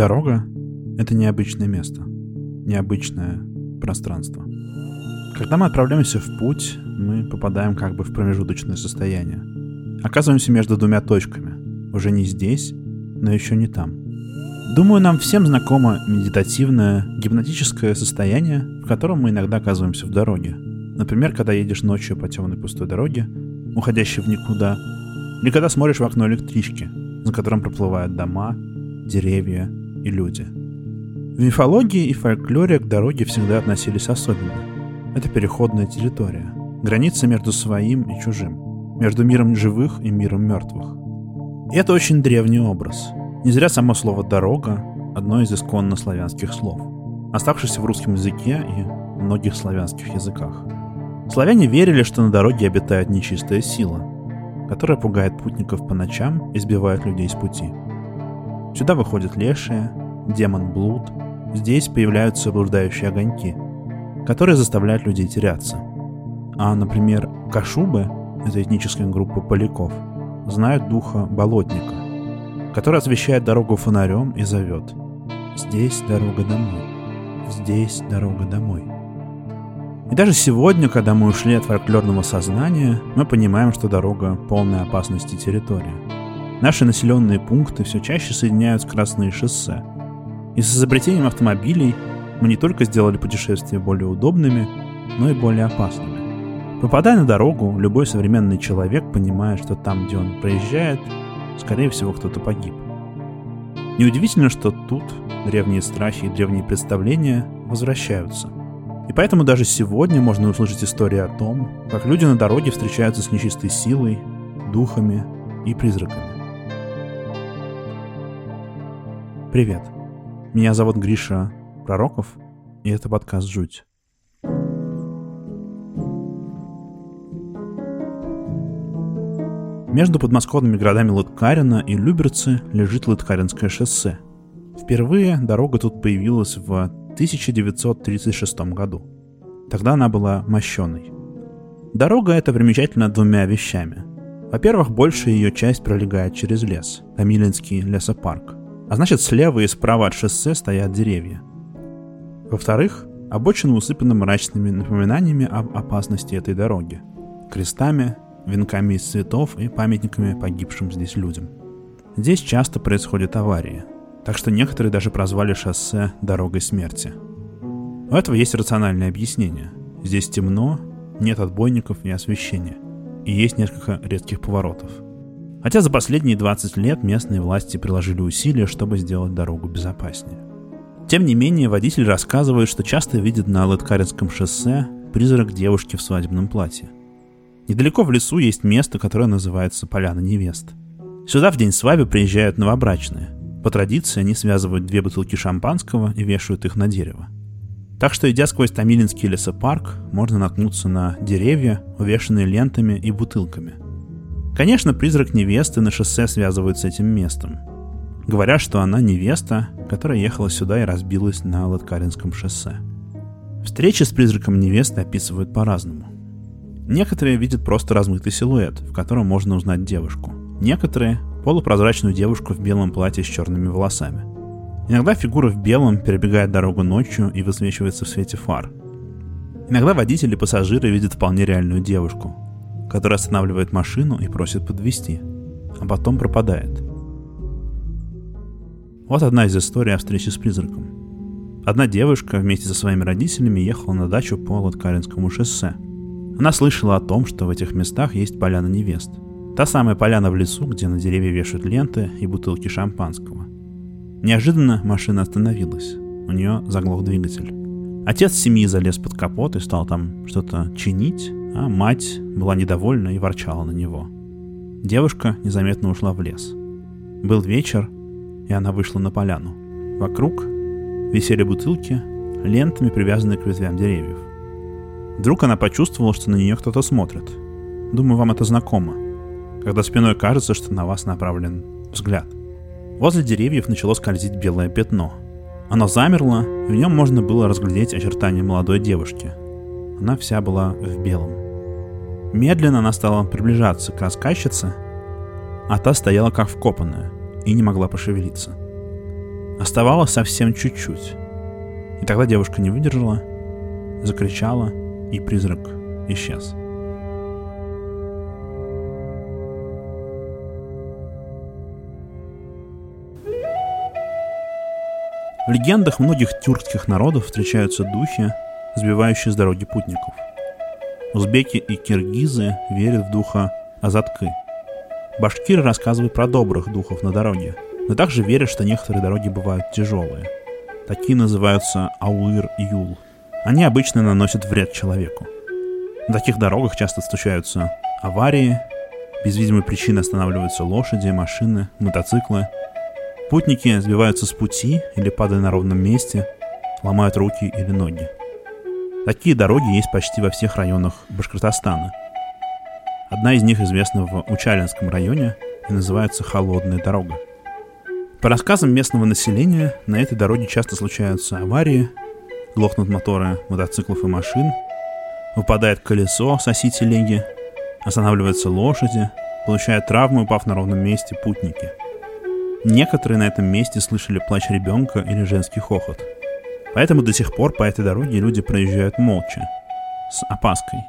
Дорога — это необычное место, необычное пространство. Когда мы отправляемся в путь, мы попадаем как бы в промежуточное состояние. Оказываемся между двумя точками. Уже не здесь, но еще не там. Думаю, нам всем знакомо медитативное, гипнотическое состояние, в котором мы иногда оказываемся в дороге. Например, когда едешь ночью по темной пустой дороге, уходящей в никуда, или когда смотришь в окно электрички, за которым проплывают дома, деревья и люди. В мифологии и фольклоре к дороге всегда относились особенно. Это переходная территория, граница между своим и чужим, между миром живых и миром мертвых. И это очень древний образ. Не зря само слово «дорога» — одно из исконно славянских слов, оставшееся в русском языке и многих славянских языках. Славяне верили, что на дороге обитает нечистая сила, которая пугает путников по ночам и сбивает людей с пути. Сюда выходят лешие, демон блуд, здесь появляются блуждающие огоньки, которые заставляют людей теряться. А, например, кашубы, это этническая группа поляков, знают духа болотника, который освещает дорогу фонарем и зовет «Здесь дорога домой, здесь дорога домой». И даже сегодня, когда мы ушли от фольклорного сознания, мы понимаем, что дорога полная опасности территория – Наши населенные пункты все чаще соединяют скоростные шоссе. И с изобретением автомобилей мы не только сделали путешествия более удобными, но и более опасными. Попадая на дорогу, любой современный человек понимает, что там, где он проезжает, скорее всего, кто-то погиб. Неудивительно, что тут древние страхи и древние представления возвращаются. И поэтому даже сегодня можно услышать истории о том, как люди на дороге встречаются с нечистой силой, духами и призраками. Привет. Меня зовут Гриша Пророков, и это подкаст «Жуть». Между подмосковными городами Лыткарина и Люберцы лежит Лыткаринское шоссе. Впервые дорога тут появилась в 1936 году. Тогда она была мощеной. Дорога эта примечательна двумя вещами. Во-первых, большая ее часть пролегает через лес, Камилинский лесопарк. А значит, слева и справа от шоссе стоят деревья. Во-вторых, обочины усыпаны мрачными напоминаниями об опасности этой дороги. Крестами, венками из цветов и памятниками погибшим здесь людям. Здесь часто происходят аварии, так что некоторые даже прозвали шоссе «дорогой смерти». У этого есть рациональное объяснение. Здесь темно, нет отбойников и освещения, и есть несколько редких поворотов – Хотя за последние 20 лет местные власти приложили усилия, чтобы сделать дорогу безопаснее. Тем не менее, водитель рассказывает, что часто видит на Лыткаринском шоссе призрак девушки в свадебном платье. Недалеко в лесу есть место, которое называется Поляна невест. Сюда в день свадьбы приезжают новобрачные. По традиции они связывают две бутылки шампанского и вешают их на дерево. Так что, идя сквозь Томилинский лесопарк, можно наткнуться на деревья, увешанные лентами и бутылками – Конечно, призрак невесты на шоссе связывают с этим местом. Говорят, что она невеста, которая ехала сюда и разбилась на Латкаринском шоссе. Встречи с призраком невесты описывают по-разному. Некоторые видят просто размытый силуэт, в котором можно узнать девушку. Некоторые — полупрозрачную девушку в белом платье с черными волосами. Иногда фигура в белом перебегает дорогу ночью и высвечивается в свете фар. Иногда водители и пассажиры видят вполне реальную девушку, который останавливает машину и просит подвести, а потом пропадает. Вот одна из историй о встрече с призраком. Одна девушка вместе со своими родителями ехала на дачу по Латкаринскому шоссе. Она слышала о том, что в этих местах есть поляна невест. Та самая поляна в лесу, где на деревья вешают ленты и бутылки шампанского. Неожиданно машина остановилась. У нее заглох двигатель. Отец семьи залез под капот и стал там что-то чинить, а мать была недовольна и ворчала на него. Девушка незаметно ушла в лес. Был вечер, и она вышла на поляну. Вокруг висели бутылки, лентами привязанные к ветвям деревьев. Вдруг она почувствовала, что на нее кто-то смотрит. Думаю, вам это знакомо. Когда спиной кажется, что на вас направлен взгляд. Возле деревьев начало скользить белое пятно. Оно замерло, и в нем можно было разглядеть очертания молодой девушки. Она вся была в белом. Медленно она стала приближаться к рассказчице, а та стояла как вкопанная и не могла пошевелиться. Оставалось совсем чуть-чуть. И тогда девушка не выдержала, закричала, и призрак исчез. В легендах многих тюркских народов встречаются духи, сбивающие с дороги путников. Узбеки и киргизы верят в духа Азаткы. Башкиры рассказывают про добрых духов на дороге, но также верят, что некоторые дороги бывают тяжелые. Такие называются ауир-юл. Они обычно наносят вред человеку. На таких дорогах часто случаются аварии, без видимой причины останавливаются лошади, машины, мотоциклы – Путники сбиваются с пути или, падая на ровном месте, ломают руки или ноги. Такие дороги есть почти во всех районах Башкортостана. Одна из них известна в Учалинском районе и называется «Холодная дорога». По рассказам местного населения, на этой дороге часто случаются аварии, глохнут моторы мотоциклов и машин, выпадает колесо с оси телеги, останавливаются лошади, получают травмы, упав на ровном месте путники – Некоторые на этом месте слышали плач ребенка или женский хохот. Поэтому до сих пор по этой дороге люди проезжают молча, с опаской,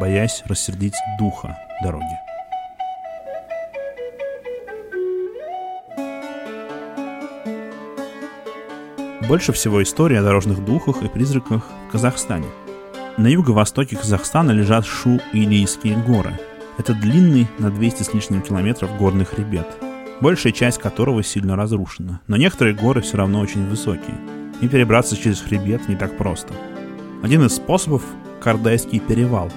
боясь рассердить духа дороги. Больше всего историй о дорожных духах и призраках в Казахстане. На юго-востоке Казахстана лежат Шу-Илийские горы. Это длинный на 200 с лишним километров горный хребет – большая часть которого сильно разрушена. Но некоторые горы все равно очень высокие, и перебраться через хребет не так просто. Один из способов – Кардайский перевал.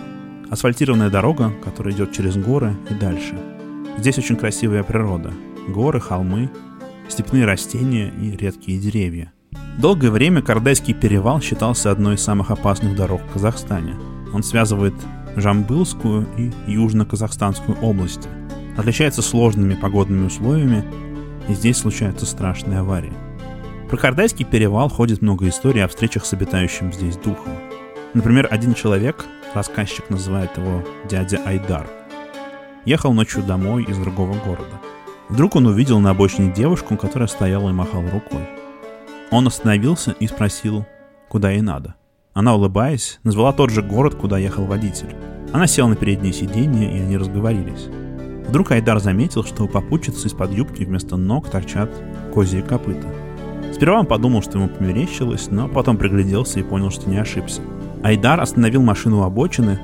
Асфальтированная дорога, которая идет через горы и дальше. Здесь очень красивая природа. Горы, холмы, степные растения и редкие деревья. Долгое время Кардайский перевал считался одной из самых опасных дорог в Казахстане. Он связывает Жамбылскую и Южно-Казахстанскую области – отличается сложными погодными условиями, и здесь случаются страшные аварии. Про Кардайский перевал ходит много историй о встречах с обитающим здесь духом. Например, один человек, рассказчик называет его дядя Айдар, ехал ночью домой из другого города. Вдруг он увидел на обочине девушку, которая стояла и махала рукой. Он остановился и спросил, куда ей надо. Она, улыбаясь, назвала тот же город, куда ехал водитель. Она села на переднее сиденье, и они разговорились. Вдруг Айдар заметил, что у попутчицы из-под юбки вместо ног торчат козьи копыта. Сперва он подумал, что ему померещилось, но потом пригляделся и понял, что не ошибся. Айдар остановил машину у обочины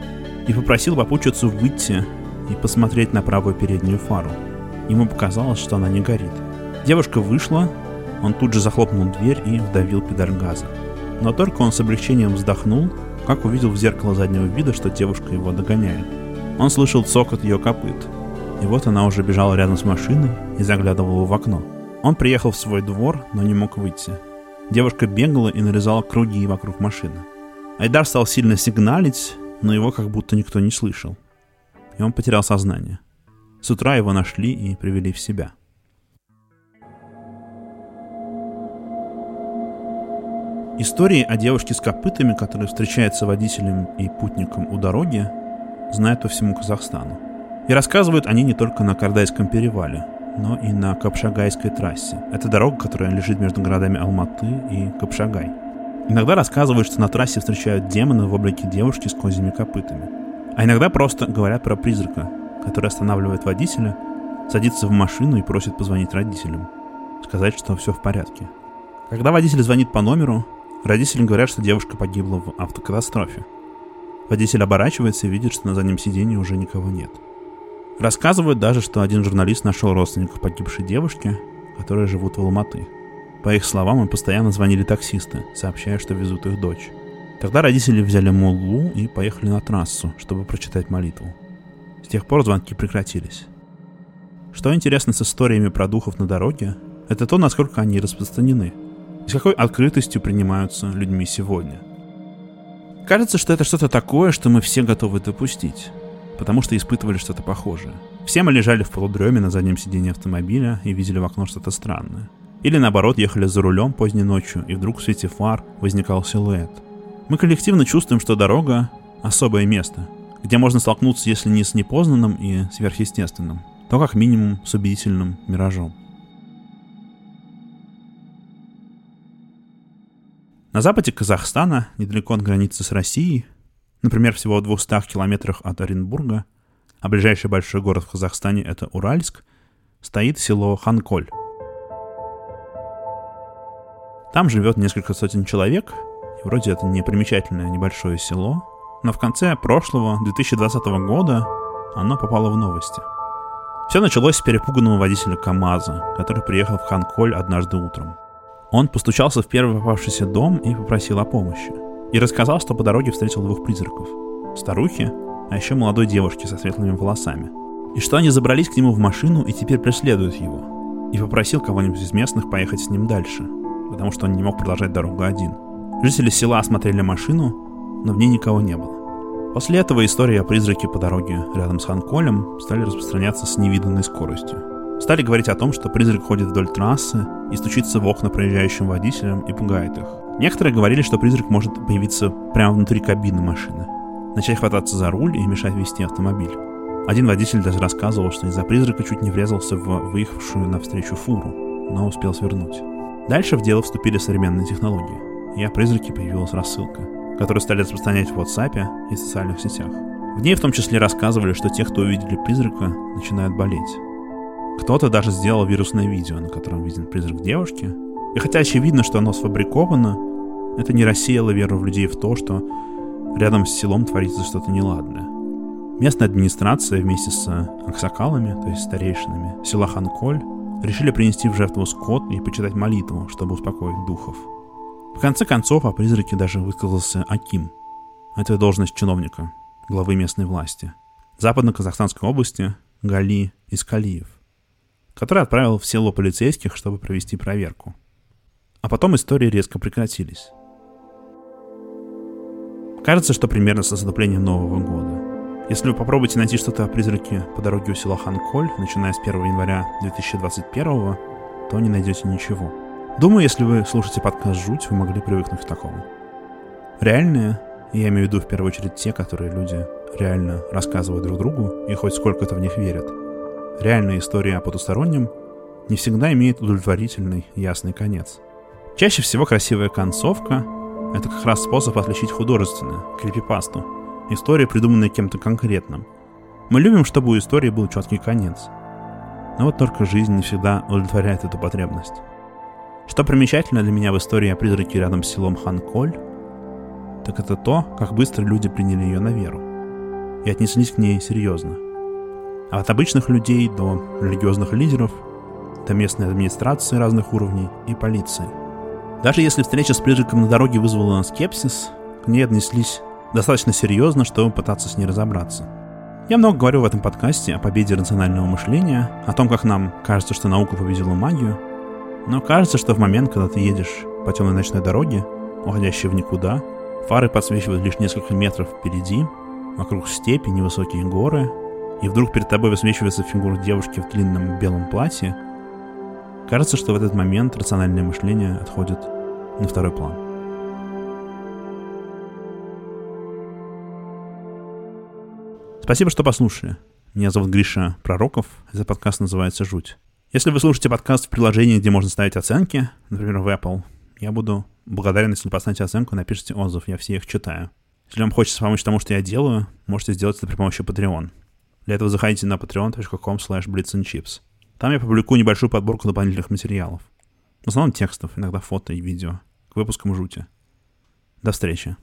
и попросил попутчицу выйти и посмотреть на правую переднюю фару. Ему показалось, что она не горит. Девушка вышла, он тут же захлопнул дверь и вдавил педаль газа. Но только он с облегчением вздохнул, как увидел в зеркало заднего вида, что девушка его догоняет. Он слышал цокот ее копыт, и вот она уже бежала рядом с машиной и заглядывала в окно. Он приехал в свой двор, но не мог выйти. Девушка бегала и нарезала круги вокруг машины. Айдар стал сильно сигналить, но его как будто никто не слышал. И он потерял сознание. С утра его нашли и привели в себя. Истории о девушке с копытами, которая встречается водителем и путником у дороги, знают по всему Казахстану. И рассказывают они не только на Кардайском перевале, но и на Капшагайской трассе. Это дорога, которая лежит между городами Алматы и Капшагай. Иногда рассказывают, что на трассе встречают демона в облике девушки с козьими копытами. А иногда просто говорят про призрака, который останавливает водителя, садится в машину и просит позвонить родителям. Сказать, что все в порядке. Когда водитель звонит по номеру, родители говорят, что девушка погибла в автокатастрофе. Водитель оборачивается и видит, что на заднем сиденье уже никого нет – Рассказывают даже, что один журналист нашел родственников погибшей девушки, которые живут в Алматы. По их словам, им постоянно звонили таксисты, сообщая, что везут их дочь. Тогда родители взяли муллу и поехали на трассу, чтобы прочитать молитву. С тех пор звонки прекратились. Что интересно с историями про духов на дороге, это то, насколько они распространены, и с какой открытостью принимаются людьми сегодня. Кажется, что это что-то такое, что мы все готовы допустить потому что испытывали что-то похожее. Все мы лежали в полудреме на заднем сиденье автомобиля и видели в окно что-то странное. Или наоборот, ехали за рулем поздней ночью, и вдруг в свете фар возникал силуэт. Мы коллективно чувствуем, что дорога — особое место, где можно столкнуться, если не с непознанным и сверхъестественным, то как минимум с убедительным миражом. На западе Казахстана, недалеко от границы с Россией, например, всего в 200 километрах от Оренбурга, а ближайший большой город в Казахстане — это Уральск, стоит село Ханколь. Там живет несколько сотен человек, и вроде это не примечательное небольшое село, но в конце прошлого, 2020 года, оно попало в новости. Все началось с перепуганного водителя КАМАЗа, который приехал в Ханколь однажды утром. Он постучался в первый попавшийся дом и попросил о помощи. И рассказал, что по дороге встретил двух призраков. Старухи, а еще молодой девушки со светлыми волосами. И что они забрались к нему в машину и теперь преследуют его. И попросил кого-нибудь из местных поехать с ним дальше, потому что он не мог продолжать дорогу один. Жители села осмотрели машину, но в ней никого не было. После этого истории о призраке по дороге рядом с Ханколем стали распространяться с невиданной скоростью. Стали говорить о том, что призрак ходит вдоль трассы и стучится в окна проезжающим водителям и пугает их. Некоторые говорили, что призрак может появиться прямо внутри кабины машины, начать хвататься за руль и мешать вести автомобиль. Один водитель даже рассказывал, что из-за призрака чуть не врезался в выехавшую навстречу фуру, но успел свернуть. Дальше в дело вступили современные технологии и о призраке появилась рассылка, которую стали распространять в WhatsApp и социальных сетях. В ней в том числе рассказывали, что те, кто увидели призрака, начинают болеть. Кто-то даже сделал вирусное видео, на котором виден призрак девушки. И хотя очевидно, что оно сфабриковано, это не рассеяло веру в людей в то, что рядом с селом творится что-то неладное. Местная администрация вместе с аксакалами, то есть старейшинами, села Ханколь, решили принести в жертву скот и почитать молитву, чтобы успокоить духов. В конце концов, о призраке даже высказался Аким. Это должность чиновника, главы местной власти. Западно-Казахстанской области Гали Искалиев, который отправил в село полицейских, чтобы провести проверку. А потом истории резко прекратились. Кажется, что примерно с наступлением Нового года. Если вы попробуете найти что-то о призраке по дороге у села Ханколь, начиная с 1 января 2021, то не найдете ничего. Думаю, если вы слушаете подкаст «Жуть», вы могли привыкнуть к такому. Реальные, я имею в виду в первую очередь те, которые люди реально рассказывают друг другу и хоть сколько-то в них верят. Реальная история о потустороннем не всегда имеет удовлетворительный, ясный конец. Чаще всего красивая концовка — это как раз способ отличить художественную, крипипасту, историю, придуманную кем-то конкретным. Мы любим, чтобы у истории был четкий конец. Но вот только жизнь не всегда удовлетворяет эту потребность. Что примечательно для меня в истории о призраке рядом с селом Ханколь, так это то, как быстро люди приняли ее на веру и отнеслись к ней серьезно. А от обычных людей до религиозных лидеров, до местной администрации разных уровней и полиции. Даже если встреча с призраком на дороге вызвала скепсис, к ней отнеслись достаточно серьезно, чтобы пытаться с ней разобраться. Я много говорю в этом подкасте о победе рационального мышления, о том, как нам кажется, что наука победила магию, но кажется, что в момент, когда ты едешь по темной ночной дороге, уходящей в никуда, фары подсвечивают лишь несколько метров впереди, вокруг степи, невысокие горы, и вдруг перед тобой высвечивается фигура девушки в длинном белом платье, кажется, что в этот момент рациональное мышление отходит на второй план. Спасибо, что послушали. Меня зовут Гриша Пророков. Этот подкаст называется «Жуть». Если вы слушаете подкаст в приложении, где можно ставить оценки, например, в Apple, я буду благодарен, если поставите оценку напишите отзыв, я все их читаю. Если вам хочется помочь тому, что я делаю, можете сделать это при помощи Patreon. Для этого заходите на patreon.com slash blitzandchips. Там я публикую небольшую подборку дополнительных материалов. В основном текстов, иногда фото и видео. К выпускам жути. До встречи.